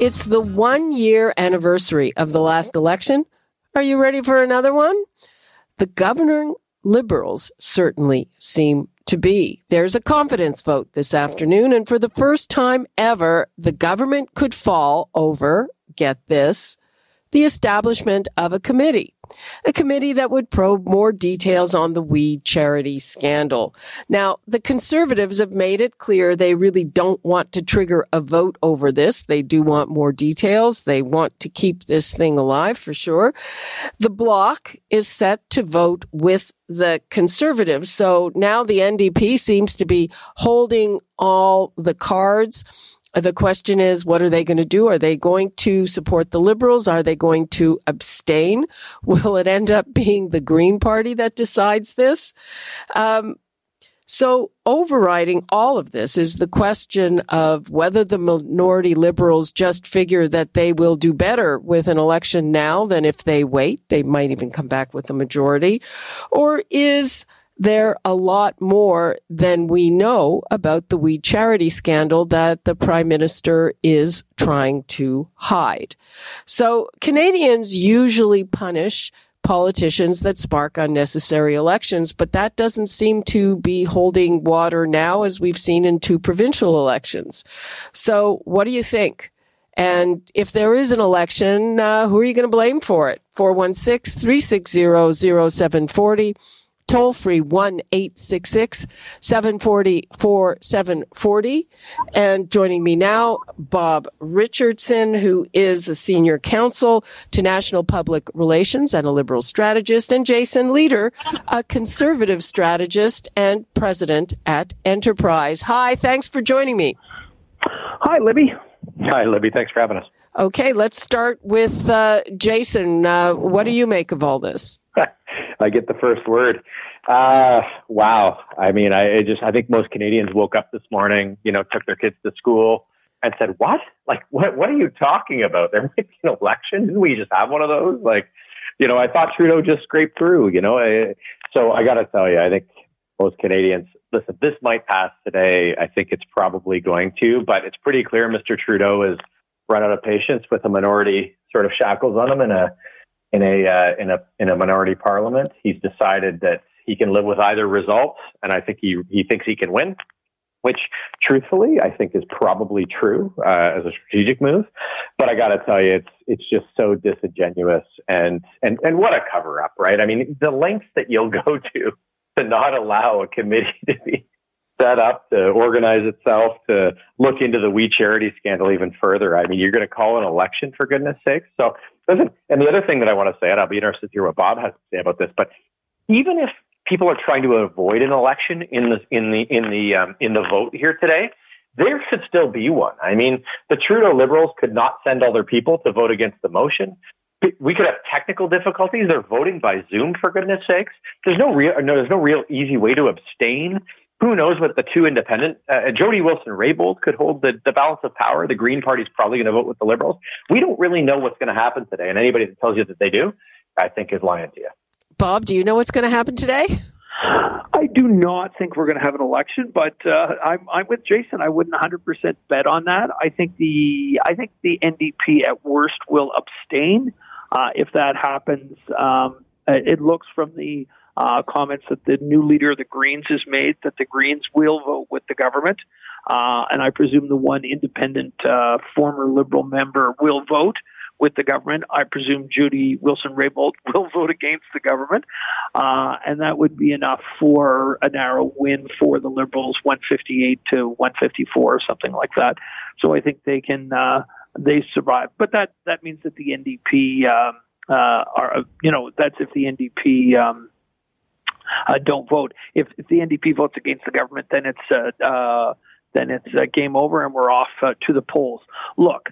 It's the one year anniversary of the last election. Are you ready for another one? The governing liberals certainly seem to be. There's a confidence vote this afternoon, and for the first time ever, the government could fall over, get this, the establishment of a committee a committee that would probe more details on the WE charity scandal. Now, the conservatives have made it clear they really don't want to trigger a vote over this. They do want more details. They want to keep this thing alive for sure. The bloc is set to vote with the conservatives. So now the NDP seems to be holding all the cards the question is, what are they going to do? Are they going to support the liberals? Are they going to abstain? Will it end up being the Green Party that decides this? Um, so overriding all of this is the question of whether the minority liberals just figure that they will do better with an election now than if they wait. They might even come back with a majority. Or is there are a lot more than we know about the WE charity scandal that the prime minister is trying to hide. So Canadians usually punish politicians that spark unnecessary elections, but that doesn't seem to be holding water now as we've seen in two provincial elections. So what do you think? And if there is an election, uh, who are you going to blame for it? 416 360 0740 toll free 1 866 740 4740. And joining me now, Bob Richardson, who is a senior counsel to National Public Relations and a liberal strategist, and Jason Lietaer, a conservative strategist and president at Enterprise. Hi, thanks for joining me. Hi, Libby. Hi, Libby. Thanks for having us. Okay, let's start with uh, Jason. Uh, what do you make of all this? I get the first word. Uh, wow. I mean, I, just, I think most Canadians woke up this morning, you know, took their kids to school and said, what? Like, what, what are you talking about? There might be an election. Didn't we just have one of those? Like, you know, I thought Trudeau just scraped through, you know, I, so I got to tell you, I think most Canadians, listen, this might pass today. I think it's probably going to, but it's pretty clear Mr. Trudeau has run out of patience with a minority sort of shackles on him and a, in a uh, in a in a minority parliament. He's decided that he can live with either result, and I think he he thinks he can win. Which, truthfully, I think is probably true uh, as a strategic move. But I got to tell you, it's it's just so disingenuous and and and what a cover up, right? I mean, the lengths that you'll go to to not allow a committee to be set up to organize itself to look into the We Charity scandal even further. I mean, you're going to call an election for goodness sakes. So listen, and the other thing that I want to say, and I'll be interested to hear what Bob has to say about this, but even if people are trying to avoid an election in the in the in the um, in the vote here today, there should still be one. I mean, the Trudeau Liberals could not send all their people to vote against the motion. We could have technical difficulties. They're voting by Zoom, for goodness sakes. There's no real, no, there's no real easy way to abstain who knows what the two independent, uh, Jody Wilson Raybould could hold the, the balance of power. The Green Party's probably going to vote with the Liberals. We don't really know what's going to happen today. And anybody that tells you that they do, I think is lying to you. Bob, do you know what's going to happen today? I do not think we're going to have an election, but uh, I'm, I'm with Jason. I wouldn't 100% bet on that. I think the I think the NDP at worst will abstain uh, if that happens. Um, it looks from the uh, comments that the new leader of the Greens has made that the Greens will vote with the government. Uh, and I presume the one independent uh, former Liberal member will vote with the government. I presume Jody Wilson Raybould will vote against the government. Uh, and that would be enough for a narrow win for the Liberals, 158 to 154 or something like that. So I think they can, uh, they survive. But that, that means that the NDP, um, uh, are, you know, that's if the NDP, um, uh, don't vote. If, if the NDP votes against the government, then it's uh, uh, then it's uh, game over and we're off uh, to the polls. Look,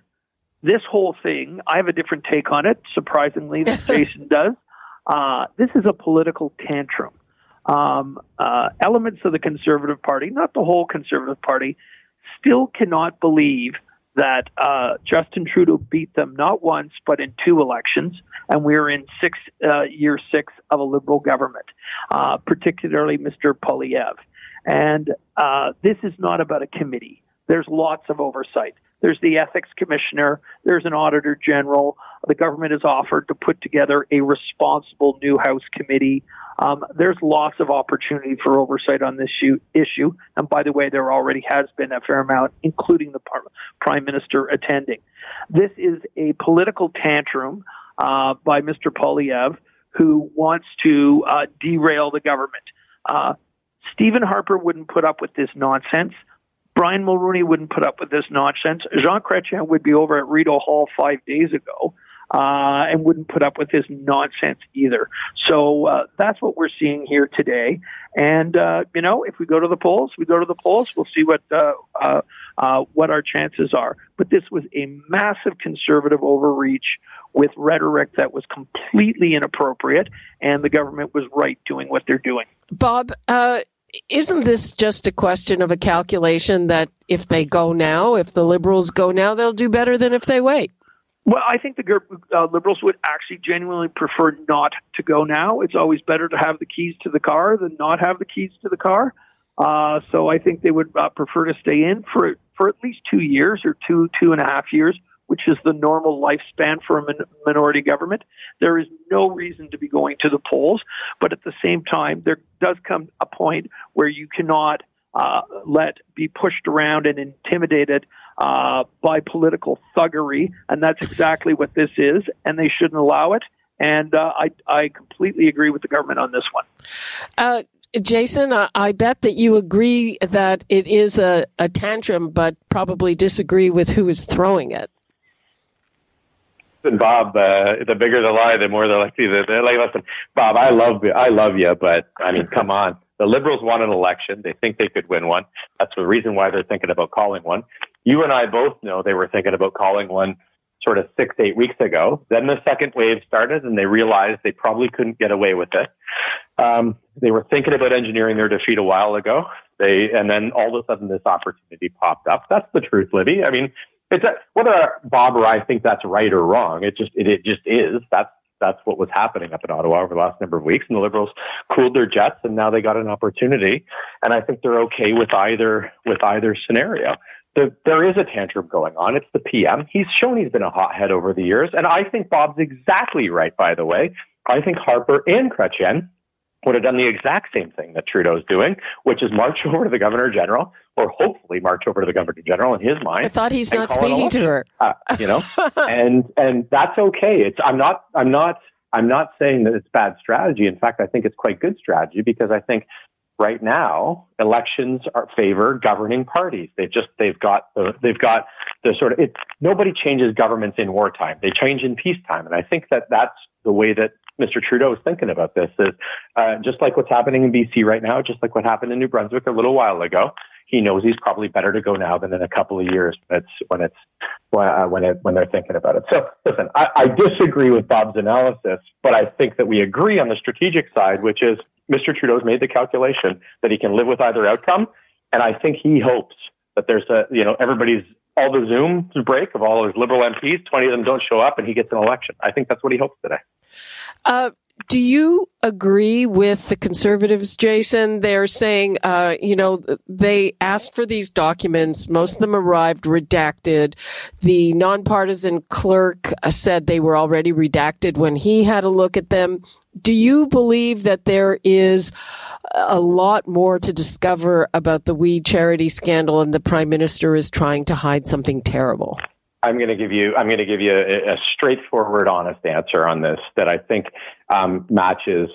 this whole thing, I have a different take on it, surprisingly, than Jason does. Uh, this is a political tantrum. Um, uh, elements of the Conservative Party, not the whole Conservative Party, still cannot believe that uh, Justin Trudeau beat them not once but in two elections, and we're in six uh, year six of a Liberal government, uh, particularly Mr. Poilievre. And uh, this is not about a committee. There's lots of oversight. There's the ethics commissioner. There's an auditor general. The government has offered to put together a responsible new House committee. Um, there's lots of opportunity for oversight on this issue. And by the way, there already has been a fair amount, including the prime minister attending. This is a political tantrum uh, by Mr. Poilievre, who wants to uh, derail the government. Uh, Stephen Harper wouldn't put up with this nonsense. Brian Mulroney wouldn't put up with this nonsense. Jean Chrétien would be over at Rideau Hall five days ago uh, and wouldn't put up with this nonsense either. So uh, that's what we're seeing here today. And uh, you know, if we go to the polls, we go to the polls. We'll see what uh, uh, uh, what our chances are. But this was a massive conservative overreach with rhetoric that was completely inappropriate, and the government was right doing what they're doing. Bob, uh, isn't this just a question of a calculation that if they go now, if the Liberals go now, they'll do better than if they wait? Well, I think the uh, Liberals would actually genuinely prefer not to go now. It's always better to have the keys to the car than not have the keys to the car. Uh, so I think they would uh, prefer to stay in for for at least two years or two two and a half years which is the normal lifespan for a min- minority government. There is no reason to be going to the polls, but at the same time, there does come a point where you cannot uh, let be pushed around and intimidated uh, by political thuggery, and that's exactly what this is, and they shouldn't allow it. And uh, I, I completely agree with the government on this one. Uh, Jason, I, bet that you agree that it is a, a tantrum, but probably disagree with who is throwing it and Bob, uh, the bigger the lie, the more they're likely to. They're like, listen, Bob, I love I love you, but I mean, come on. The Liberals won an election. They think they could win one. That's the reason why they're thinking about calling one. You and I both know they were thinking about calling one sort of six, eight weeks ago. Then the second wave started, and they realized they probably couldn't get away with it. Um, they were thinking about engineering their defeat a while ago. They, and then all of a sudden, this opportunity popped up. That's the truth, Libby. I mean, it's a, whether Bob or I think that's right or wrong. It just it, it just is. That's that's what was happening up in Ottawa over the last number of weeks. And the Liberals cooled their jets, and now they got an opportunity. And I think they're okay with either with either scenario. The, there is a tantrum going on. It's the PM. He's shown he's been a hothead over the years, and I think Bob's exactly right. By the way, I think Harper and Chrétien would have done the exact same thing that Trudeau's doing, which is march over to the Governor General, or hopefully march over to the Governor General in his mind. I thought he's not speaking to her. Uh, you know, and and that's okay. It's I'm not I'm not I'm not saying that it's bad strategy. In fact, I think it's quite good strategy because I think right now elections are favor governing parties. They've just they've got the they've got the sort of it. Nobody changes governments in wartime. They change in peacetime, and I think that that's the way that Mr. Trudeau is thinking about this is uh, just like what's happening in BC right now, just like what happened in New Brunswick a little while ago. He knows he's probably better to go now than in a couple of years. When it's uh, when it when they're thinking about it. So listen, I, I disagree with Bob's analysis, but I think that we agree on the strategic side, which is Mr. Trudeau's made the calculation that he can live with either outcome, and I think he hopes that there's a you know everybody's all the Zooms break of all his liberal MPs, 20 of them don't show up, and he gets an election. I think that's what he hopes today. Uh, do you agree with the conservatives, Jason? They're saying, uh, you know, they asked for these documents. Most of them arrived redacted. The nonpartisan clerk uh, said they were already redacted when he had a look at them. Do you believe that there is a lot more to discover about the We Charity scandal and the prime minister is trying to hide something terrible? I'm going to give you I'm going to give you a, a straightforward, honest answer on this that I think um, matches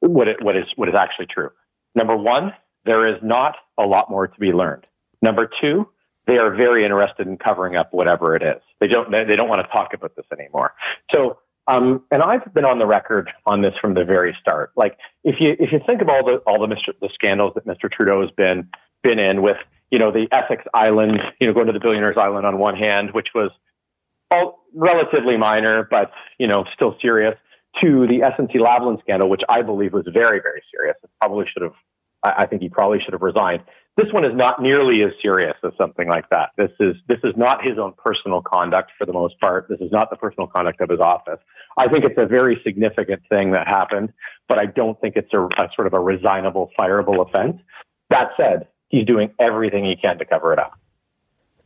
what it, what is what is actually true. Number one, there is not a lot more to be learned. Number two, they are very interested in covering up whatever it is. They don't they don't want to talk about this anymore. So um, and I've been on the record on this from the very start. Like if you if you think of all the all the Mr. the scandals that Mr. Trudeau has been been in with you know, the Essex Island, you know, going to the billionaire's island on one hand, which was all relatively minor, but you know, still serious, to the SNC Lavalin scandal, which I believe was very, very serious. It probably should have. I, I think he probably should have resigned. This one is not nearly as serious as something like that. This is this is not his own personal conduct for the most part. This is not the personal conduct of his office. I think it's a very significant thing that happened, but I don't think it's a, a sort of a resignable, fireable offense. That said, he's doing everything he can to cover it up.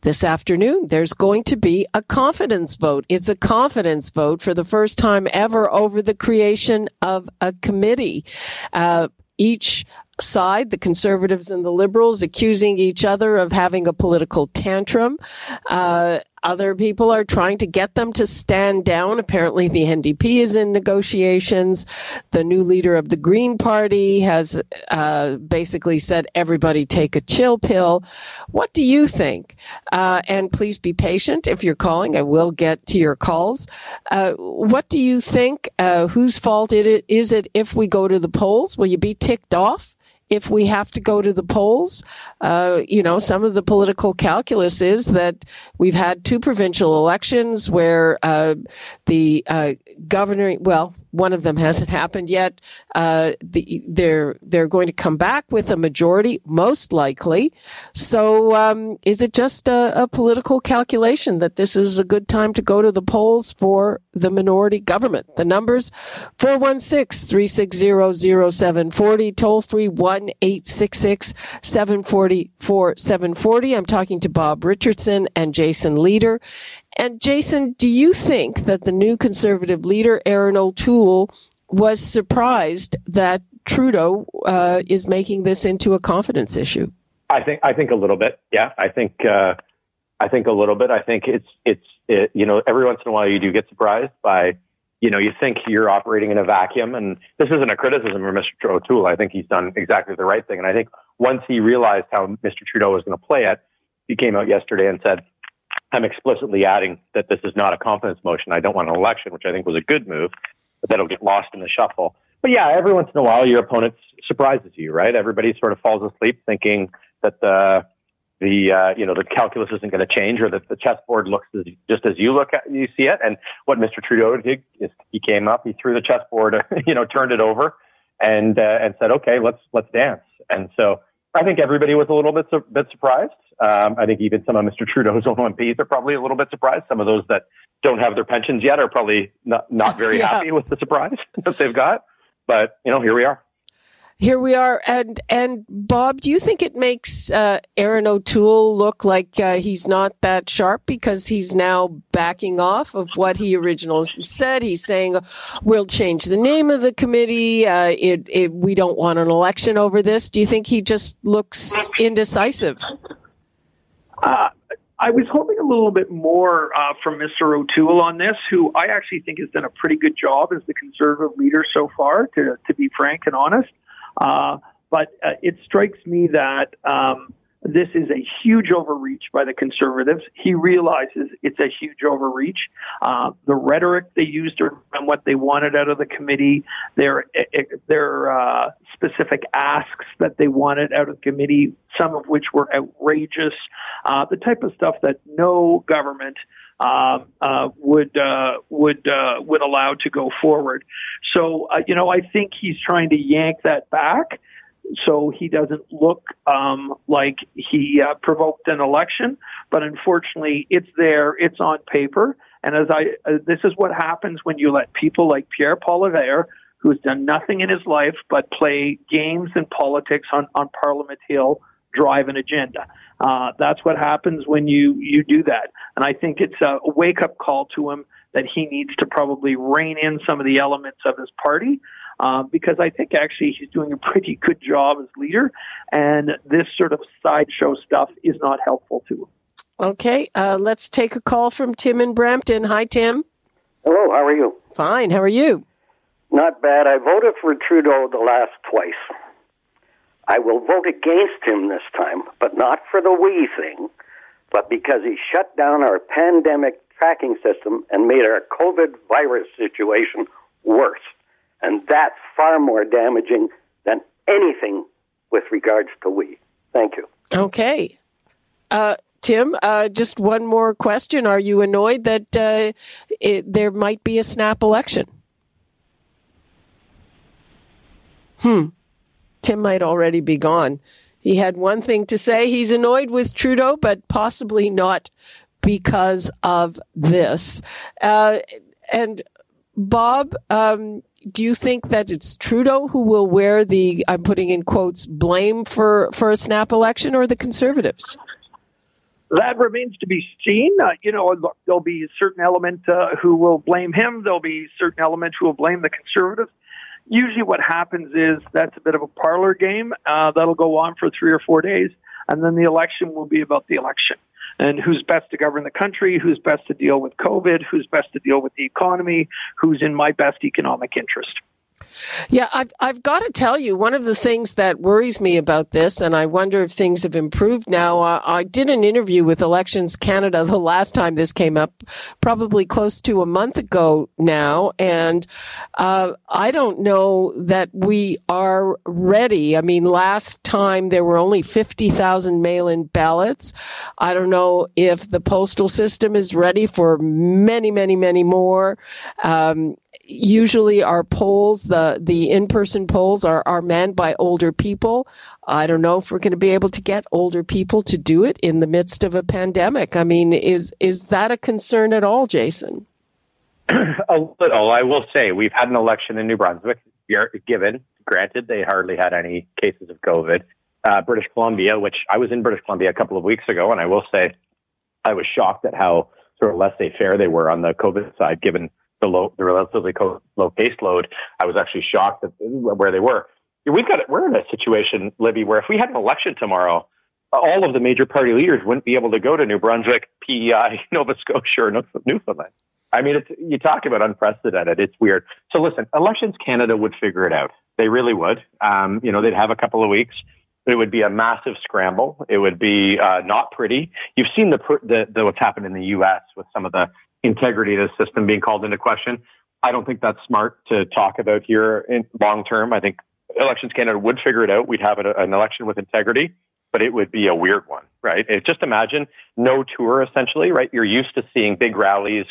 This afternoon, there's going to be a confidence vote. It's a confidence vote for the first time ever over the creation of a committee. Uh, each side, the conservatives and the liberals, accusing each other of having a political tantrum. Uh, other people are trying to get them to stand down. Apparently, the NDP is in negotiations. The new leader of the Green Party has uh, basically said, everybody take a chill pill. What do you think? Uh, and please be patient if you're calling. I will get to your calls. Uh, what do you think? Uh, whose fault is it if we go to the polls? Will you be ticked off? If we have to go to the polls. Uh, you know, some of the political calculus is that we've had two provincial elections where uh, the uh, governor, well, one of them hasn't happened yet. Uh, the, they're they're going to come back with a majority, most likely. So, um, is it just a, a, political calculation that this is a good time to go to the polls for the minority government? The numbers 416-360-0740, toll free 1-866-740-4740. I'm talking to Bob Richardson and Jason Lietaer. And Jason, do you think that the new conservative leader, Erin O'Toole, was surprised that Trudeau uh, is making this into a confidence issue? I think I think a little bit. Yeah, I think uh, I think a little bit. I think it's it's it, you know every once in a while you do get surprised by you know you think you're operating in a vacuum, and this isn't a criticism of Mr. O'Toole. I think he's done exactly the right thing, and I think once he realized how Mr. Trudeau was going to play it, he came out yesterday and said, I'm explicitly adding that this is not a confidence motion. I don't want an election, which I think was a good move, that'll get lost in the shuffle. But yeah, every once in a while, your opponent surprises you, right? Everybody sort of falls asleep thinking that the the uh, you know the calculus isn't going to change, or that the chessboard looks as, just as you look at you see it. And what Mr. Trudeau did is he came up, he threw the chessboard, you know, turned it over, and uh, and said, okay, let's let's dance. And so I think everybody was a little bit bit surprised. Um, I think even some of Mr. Trudeau's own MPs are probably a little bit surprised. Some of those that don't have their pensions yet are probably not not very yeah. happy with the surprise that they've got. But you know, here we are here we are. And and Bob, do you think it makes uh, Erin O'Toole look like uh, he's not that sharp because he's now backing off of what he originally said? He's saying we'll change the name of the committee. Uh, it, it, we don't want an election over this. Do you think he just looks indecisive? Uh, I was hoping a little bit more uh, from Mr. O'Toole on this, who I actually think has done a pretty good job as the conservative leader so far, to, to be frank and honest. Uh, but uh, it strikes me that um, this is a huge overreach by the conservatives. He realizes it's a huge overreach. Uh, the rhetoric they used and what they wanted out of the committee, their eh, eh, their uh, specific asks that they wanted out of the committee, some of which were outrageous, uh, the type of stuff that no government um, uh, would uh, would uh, would allow to go forward. So uh, you know, I think he's trying to yank that back so he doesn't look um, like he uh, provoked an election. But unfortunately, it's there, it's on paper. And as I, uh, this is what happens when you let people like Pierre Poilievre, who's done nothing in his life but play games and politics on, on Parliament Hill, drive an agenda. Uh, that's what happens when you, you do that. And I think it's a wake up call to him that he needs to probably rein in some of the elements of his party uh, because I think actually he's doing a pretty good job as leader, and this sort of sideshow stuff is not helpful to him. Okay, uh, let's take a call from Tim in Brampton. Hi, Tim. Hello, how are you? Fine, how are you? Not bad. I voted for Trudeau the last twice. I will vote against him this time, but not for the we thing, but because he shut down our pandemic tracking system and made our COVID virus situation worse. And that's far more damaging than anything with regards to we. Thank you. Okay. Uh, Tim. Uh, just one more question: Are you annoyed that uh, it, there might be a snap election? Hmm. Tim might already be gone. He had one thing to say. He's annoyed with Trudeau, but possibly not because of this. Uh, and Bob, um, do you think that it's Trudeau who will wear the, I'm putting in quotes, blame for, for a snap election or the Conservatives? That remains to be seen. Uh, you know, there'll be a certain element uh, who will blame him. There'll be certain element who will blame the Conservatives. Usually, what happens is that's a bit of a parlor game uh, that'll go on for three or four days, and then the election will be about the election and who's best to govern the country, who's best to deal with COVID, who's best to deal with the economy, who's in my best economic interest. Yeah, I've, I've got to tell you, one of the things that worries me about this, and I wonder if things have improved now. Uh, I did an interview with Elections Canada the last time this came up, probably close to a month ago now, and uh, I don't know that we are ready. I mean, last time there were only 50,000 mail in ballots. I don't know if the postal system is ready for many, many, many more. Um, usually our polls, the, the in-person polls are, are manned by older people. I don't know if we're going to be able to get older people to do it in the midst of a pandemic. I mean, is, is that a concern at all, Jason? a little. I will say we've had an election in New Brunswick. Given, granted, they hardly had any cases of COVID. Uh, British Columbia, which I was in British Columbia a couple of weeks ago, and I will say I was shocked at how sort of laissez-faire they were on the COVID side, given the low, the relatively low caseload, I was actually shocked at where they were. We've got we're in a situation, Libby, where if we had an election tomorrow, all of the major party leaders wouldn't be able to go to New Brunswick, PEI, Nova Scotia, or Newfoundland. I mean, it's, you talk about unprecedented. It's weird. So listen, Elections Canada would figure it out. They really would. Um, you know, they'd have a couple of weeks. It would be a massive scramble. It would be uh, not pretty. You've seen the, the, the what's happened in the U.S. with some of the integrity of the system being called into question. I don't think that's smart to talk about here in long term. I think Elections Canada would figure it out. We'd have an election with integrity, but it would be a weird one, right? It, just imagine no tour essentially, right? You're used to seeing big rallies.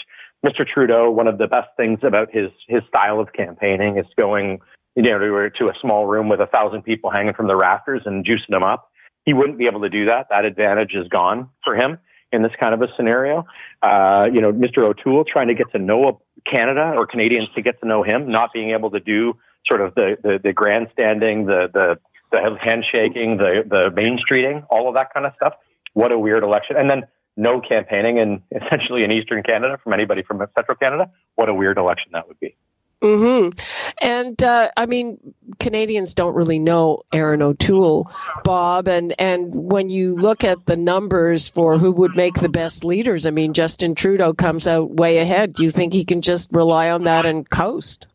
Mr. Trudeau, one of the best things about his his style of campaigning is going, you know, to, to a small room with a thousand people hanging from the rafters and juicing them up. He wouldn't be able to do that. That advantage is gone for him in this kind of a scenario. Uh, you know, Mr. O'Toole trying to get to know Canada or Canadians to get to know him, not being able to do sort of the, the, the grandstanding, the, the, the handshaking, the, the main streeting, all of that kind of stuff. What a weird election. And then no campaigning in essentially in Eastern Canada from anybody from Central Canada. What a weird election that would be. Hmm. And uh, I mean, Canadians don't really know Erin O'Toole, Bob, and and when you look at the numbers for who would make the best leaders, I mean, Justin Trudeau comes out way ahead. Do you think he can just rely on that and coast?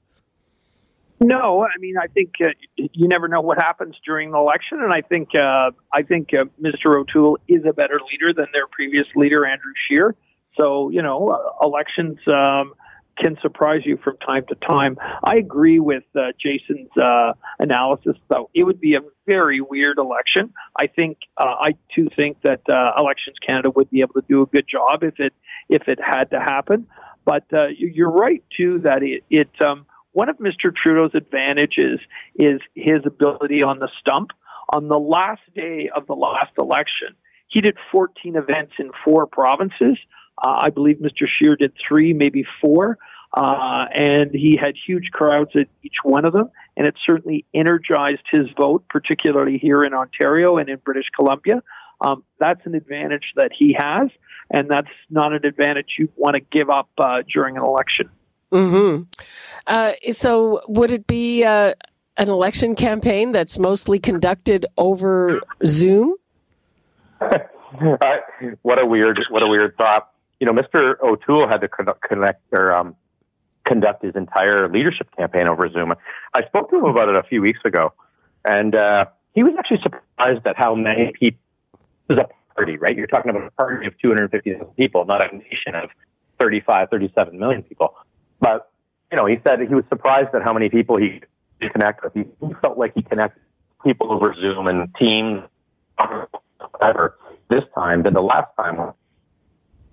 No, I mean, I think uh, you never know what happens during the election, and I think uh, I think uh, Mr. O'Toole is a better leader than their previous leader, Andrew Scheer. So you know, uh, elections. Um, can surprise you from time to time. I agree with uh, Jason's uh, analysis, though. It would be a very weird election. I think uh, I too think that uh, Elections Canada would be able to do a good job if it if it had to happen. But uh, you're right too that it, it um, one of Mr. Trudeau's advantages is his ability on the stump. On the last day of the last election, he did 14 events in four provinces. Uh, I believe Mr. Scheer did three, maybe four. Uh, and he had huge crowds at each one of them, and it certainly energized his vote, particularly here in Ontario and in British Columbia. Um, that's an advantage that he has, and that's not an advantage you want to give up uh, during an election. Hmm. Uh, so, would it be uh, an election campaign that's mostly conducted over Zoom? what a weird, what a weird thought. You know, Mr. O'Toole had to connect or um, conduct his entire leadership campaign over Zoom. I spoke to him about it a few weeks ago, and uh, he was actually surprised at how many people. This is a party, right? You're talking about a party of 250,000 people, not a nation of 35, 37 million people. But you know, he said he was surprised at how many people he could connect with. He felt like he connected people over Zoom and Teams, whatever, this time than the last time,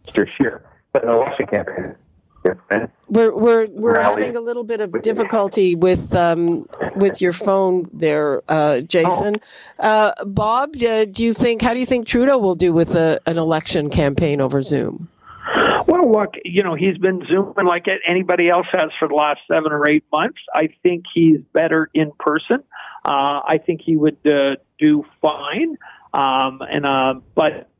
Mr. Scheer. But an election campaign different. We're we're we're having a little bit of difficulty with um, with your phone there, uh, Jason. Oh. Uh, Bob, uh, do you think how do you think Trudeau will do with a, an election campaign over Zoom? Well, look, you know, he's been zooming like anybody else has for the last seven or eight months. I think he's better in person. Uh, I think he would uh, do fine. Um, and uh, but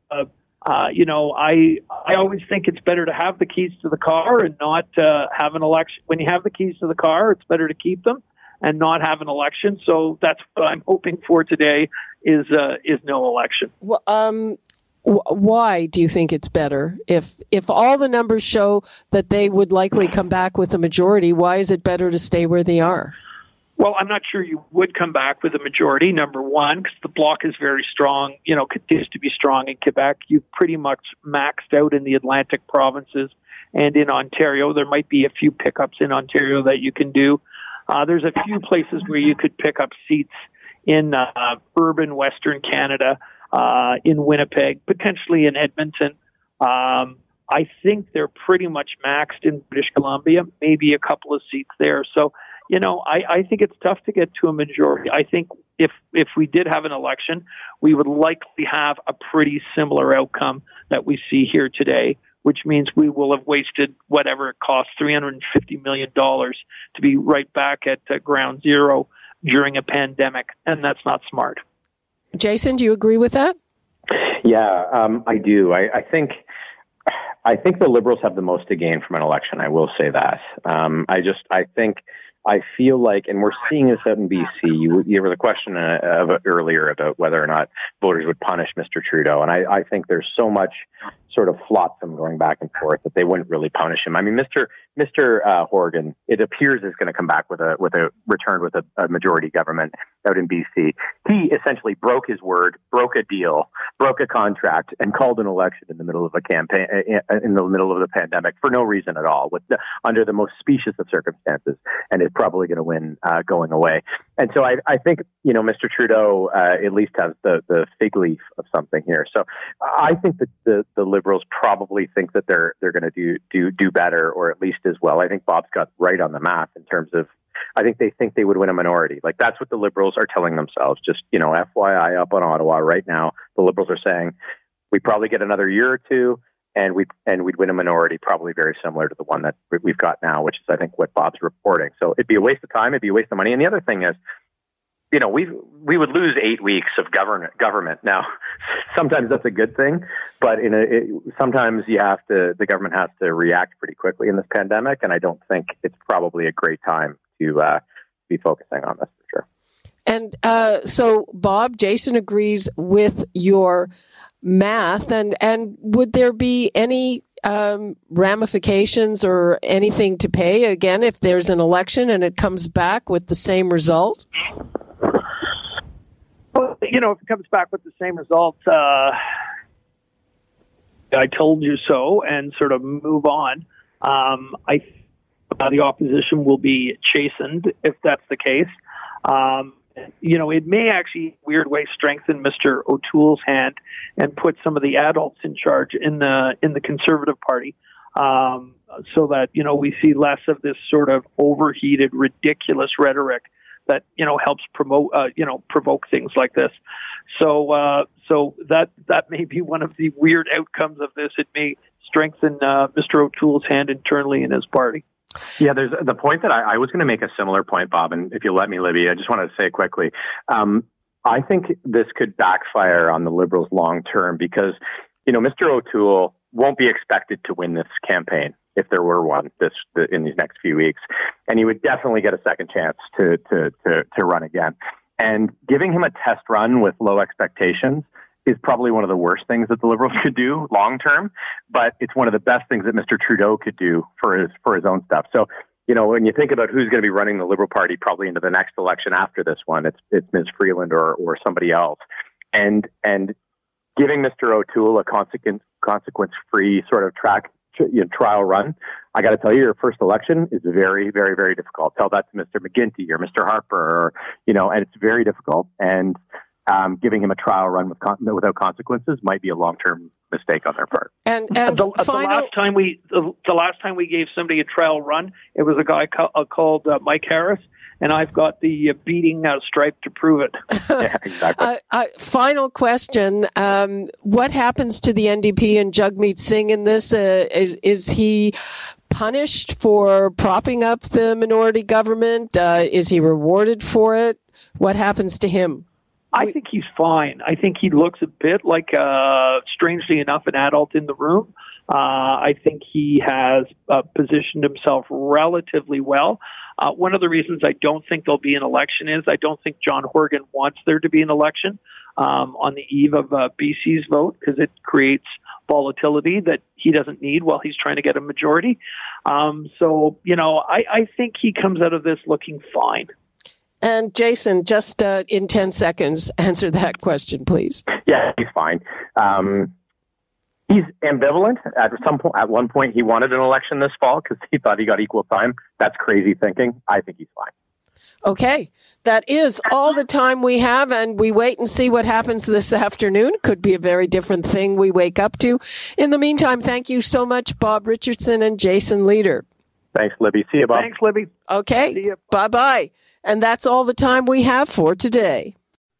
uh, you know, I I always think it's better to have the keys to the car and not uh, have an election. When you have the keys to the car, it's better to keep them and not have an election. So that's what I'm hoping for today is uh, is no election. Well, um, why do you think it's better if if all the numbers show that they would likely come back with a majority? Why is it better to stay where they are? Well, I'm not sure you would come back with a majority, number one, because the bloc is very strong, you know, continues to be strong in Quebec. You've pretty much maxed out in the Atlantic provinces and in Ontario. There might be a few pickups in Ontario that you can do. Uh, there's a few places where you could pick up seats in uh, urban Western Canada, uh, in Winnipeg, potentially in Edmonton. Um, I think they're pretty much maxed in British Columbia, maybe a couple of seats there. So you know, I, I think it's tough to get to a majority. I think if if we did have an election, we would likely have a pretty similar outcome that we see here today, which means we will have wasted whatever it costs, three hundred and fifty million dollars, to be right back at uh, ground zero during a pandemic, and that's not smart. Jason, do you agree with that? Yeah, um, I do. I, I think. I think the Liberals have the most to gain from an election. I will say that. Um, I just, I think I feel like, and we're seeing this out in BC. You, you were the question uh, of, earlier about whether or not voters would punish Mr. Trudeau, and I, I think there's so much sort of flotsam going back and forth that they wouldn't really punish him. I mean, Mr. Mr. Uh, Horgan, it appears is going to come back with a with a return with a, a, majority government out in BC. He essentially broke his word, broke a deal, broke a contract, and called an election in the middle of a campaign uh, in the middle of the pandemic for no reason at all, with the, under the most specious of circumstances, and is probably going to win uh, going away. And so I, I think you know Mr. Trudeau uh, at least has the the fig leaf of something here. So I think that the the liberals probably think that they're they're going to do do do better or at least as well. I think Bob's got right on the math in terms of I think they think they would win a minority. Like that's what the liberals are telling themselves. Just, you know, FYI up on Ottawa right now, the liberals are saying we probably get another year or two and we and we'd win a minority probably very similar to the one that we've got now, which is I think what Bob's reporting. So it'd be a waste of time, it'd be a waste of money. And the other thing is you know, we we would lose eight weeks of government. Government now, sometimes that's a good thing, but in a, it, sometimes you have to. The government has to react pretty quickly in this pandemic, and I don't think it's probably a great time to uh, be focusing on this for sure. And uh, so, Bob, Jason agrees with your math, and and would there be any um, ramifications or anything to pay again if there's an election and it comes back with the same result? Well, you know, if it comes back with the same result, uh, I told you so, and sort of move on. Um, I uh, the opposition will be chastened if that's the case. Um, you know, it may actually, weird way, strengthen Mr. O'Toole's hand and put some of the adults in charge in the in the Conservative Party, um, so that you know we see less of this sort of overheated, ridiculous rhetoric that you know helps promote uh, you know provoke things like this. So uh, so that that may be one of the weird outcomes of this. It may strengthen uh, Mr. O'Toole's hand internally in his party. Yeah, there's the point that I, I was going to make a similar point, Bob, and if you let me, Libby, I just wanted to say quickly. Um, I think this could backfire on the Liberals long term because, you know, Mr. O'Toole won't be expected to win this campaign if there were one this in these next few weeks, and he would definitely get a second chance to to to, to run again. And giving him a test run with low expectations is probably one of the worst things that the Liberals could do long term, but it's one of the best things that Mr. Trudeau could do for his for his own stuff. So, you know, when you think about who's going to be running the Liberal Party probably into the next election after this one, it's it's Ms. Freeland or or somebody else, and and giving Mr. O'Toole a consequence consequence free sort of track you know, trial run. I got to tell you, your first election is very, very, very difficult. Tell that to Mr. McGuinty or Mr. Harper, or, you know, and it's very difficult. And um, giving him a trial run with con- without consequences might be a long term mistake on their part. And and the, final, the last time we the, the, last time we gave somebody a trial run, it was a guy ca- uh, called uh, Mike Harris, and I've got the uh, beating stripe to prove it. yeah, exactly. Uh, uh, final question: um, What happens to the NDP and Jagmeet Singh in this? Uh, is, is, he punished for propping up the minority government? Uh, is he rewarded for it? What happens to him? I think he's fine. I think he looks a bit like, uh, strangely enough, an adult in the room. Uh, I think he has uh, positioned himself relatively well. Uh, one of the reasons I don't think there'll be an election is I don't think John Horgan wants there to be an election um, on the eve of uh, BC's vote because it creates volatility that he doesn't need while he's trying to get a majority. Um, so, you know, I, I think he comes out of this looking fine. And Jason, just uh, in 10 seconds, answer that question, please. Yeah, he's fine. Um, he's ambivalent. At some point, at one point, he wanted an election this fall because he thought he got equal time. That's crazy thinking. I think he's fine. Okay, that is all the time we have, and we wait and see what happens this afternoon. Could be a very different thing we wake up to. In the meantime, thank you so much, Bob Richardson and Jason Lietaer. Thanks, Libby. See you, Bob. Thanks, Libby. Okay, See ya bye bye. And that's all the time we have for today.